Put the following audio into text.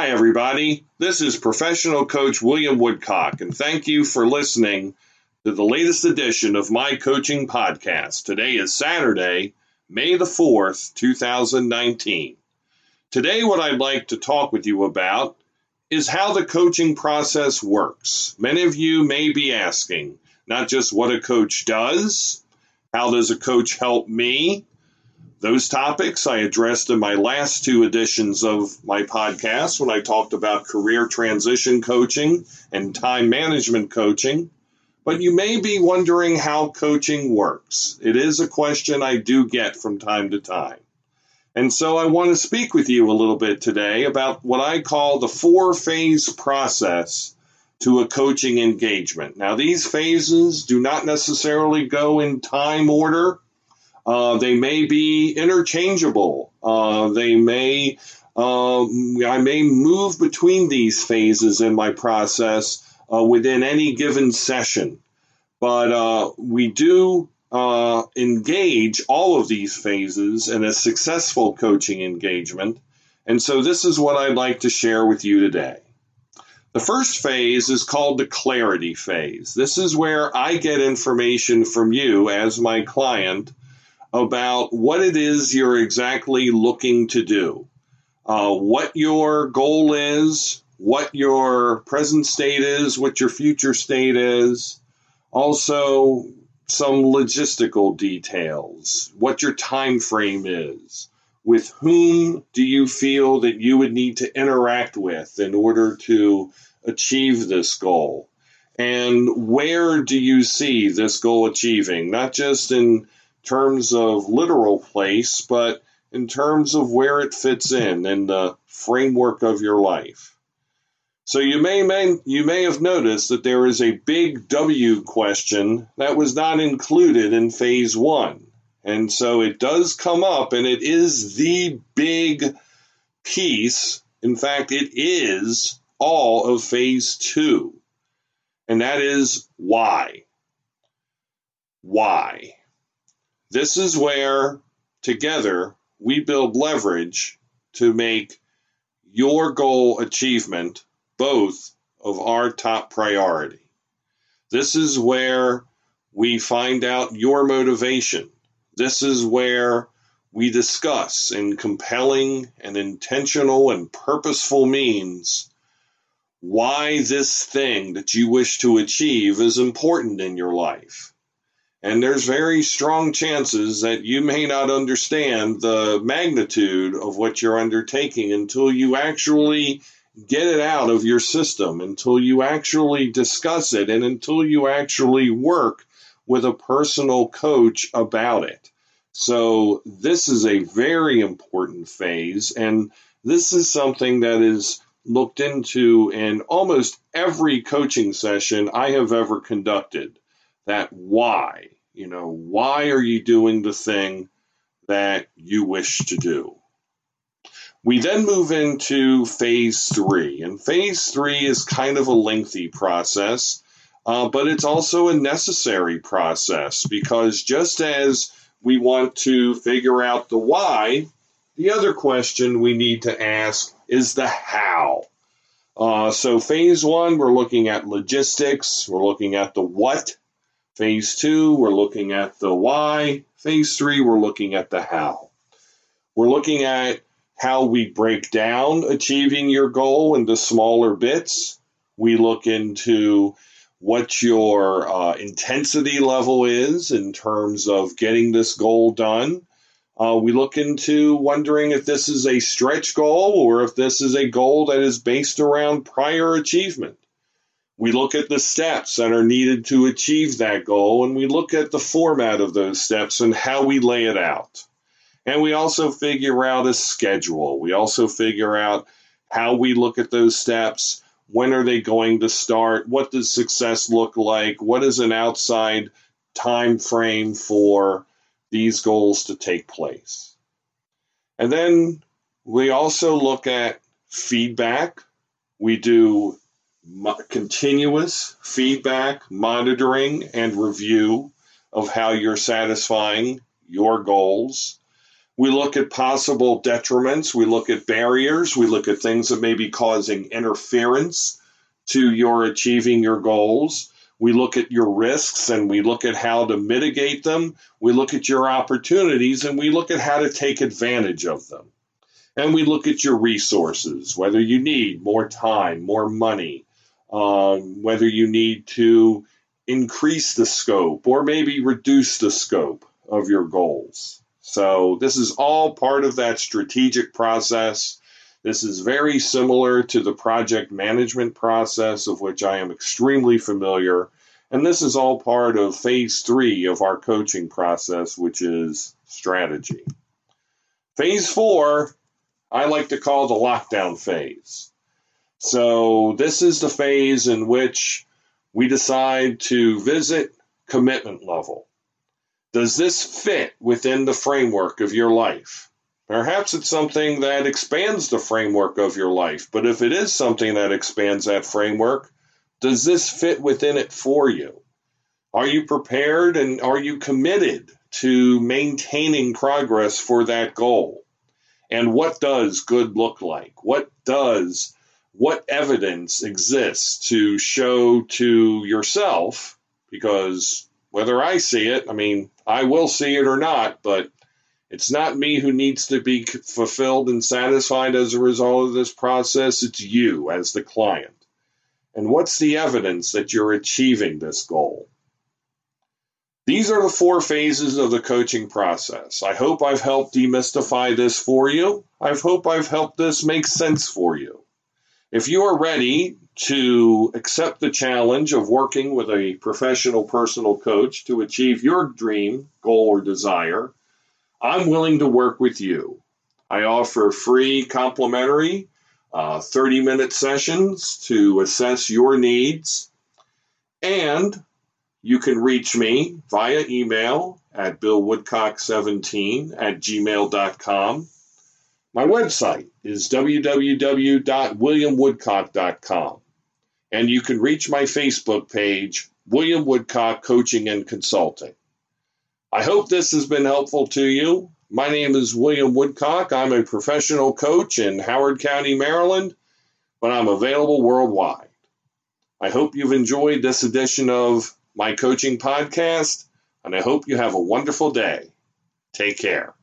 Hi, everybody. This is professional coach William Woodcock, and thank you for listening to the latest edition of my coaching podcast. Today is Saturday, May the 4th, 2019. Today, what I'd like to talk with you about is how the coaching process works. Many of you may be asking not just what a coach does, how does a coach help me? Those topics I addressed in my last two editions of my podcast when I talked about career transition coaching and time management coaching. But you may be wondering how coaching works. It is a question I do get from time to time. And so I want to speak with you a little bit today about what I call the four phase process to a coaching engagement. Now, these phases do not necessarily go in time order. Uh, they may be interchangeable. Uh, they may, uh, I may move between these phases in my process uh, within any given session. But uh, we do uh, engage all of these phases in a successful coaching engagement. And so this is what I'd like to share with you today. The first phase is called the clarity phase. This is where I get information from you as my client about what it is you're exactly looking to do, uh, what your goal is, what your present state is, what your future state is, also some logistical details, what your time frame is, with whom do you feel that you would need to interact with in order to achieve this goal? And where do you see this goal achieving? Not just in terms of literal place, but in terms of where it fits in in the framework of your life. So you may, may you may have noticed that there is a big W question that was not included in phase 1. And so it does come up and it is the big piece. In fact, it is all of phase 2. And that is why. Why? This is where together we build leverage to make your goal achievement both of our top priority. This is where we find out your motivation. This is where we discuss in compelling and intentional and purposeful means why this thing that you wish to achieve is important in your life. And there's very strong chances that you may not understand the magnitude of what you're undertaking until you actually get it out of your system until you actually discuss it and until you actually work with a personal coach about it. So, this is a very important phase, and this is something that is looked into in almost every coaching session I have ever conducted. That why, you know, why are you doing the thing that you wish to do? We then move into phase three, and phase three is kind of a lengthy process, uh, but it's also a necessary process because just as we want to figure out the why, the other question we need to ask is the how. Uh, so, phase one, we're looking at logistics, we're looking at the what. Phase two, we're looking at the why. Phase three, we're looking at the how. We're looking at how we break down achieving your goal into smaller bits. We look into what your uh, intensity level is in terms of getting this goal done. Uh, we look into wondering if this is a stretch goal or if this is a goal that is based around prior achievement. We look at the steps that are needed to achieve that goal, and we look at the format of those steps and how we lay it out. And we also figure out a schedule. We also figure out how we look at those steps. When are they going to start? What does success look like? What is an outside time frame for these goals to take place? And then we also look at feedback. We do continuous feedback, monitoring, and review of how you're satisfying your goals. We look at possible detriments. We look at barriers. We look at things that may be causing interference to your achieving your goals. We look at your risks and we look at how to mitigate them. We look at your opportunities and we look at how to take advantage of them. And we look at your resources, whether you need more time, more money, um, whether you need to increase the scope or maybe reduce the scope of your goals. So, this is all part of that strategic process. This is very similar to the project management process, of which I am extremely familiar. And this is all part of phase three of our coaching process, which is strategy. Phase four, I like to call the lockdown phase. So, this is the phase in which we decide to visit commitment level. Does this fit within the framework of your life? Perhaps it's something that expands the framework of your life, but if it is something that expands that framework, does this fit within it for you? Are you prepared and are you committed to maintaining progress for that goal? And what does good look like? What does what evidence exists to show to yourself? Because whether I see it, I mean, I will see it or not, but it's not me who needs to be fulfilled and satisfied as a result of this process. It's you as the client. And what's the evidence that you're achieving this goal? These are the four phases of the coaching process. I hope I've helped demystify this for you. I hope I've helped this make sense for you. If you are ready to accept the challenge of working with a professional personal coach to achieve your dream, goal, or desire, I'm willing to work with you. I offer free complimentary 30 uh, minute sessions to assess your needs. And you can reach me via email at billwoodcock17 at gmail.com. My website is www.williamwoodcock.com. And you can reach my Facebook page, William Woodcock Coaching and Consulting. I hope this has been helpful to you. My name is William Woodcock. I'm a professional coach in Howard County, Maryland, but I'm available worldwide. I hope you've enjoyed this edition of my coaching podcast, and I hope you have a wonderful day. Take care.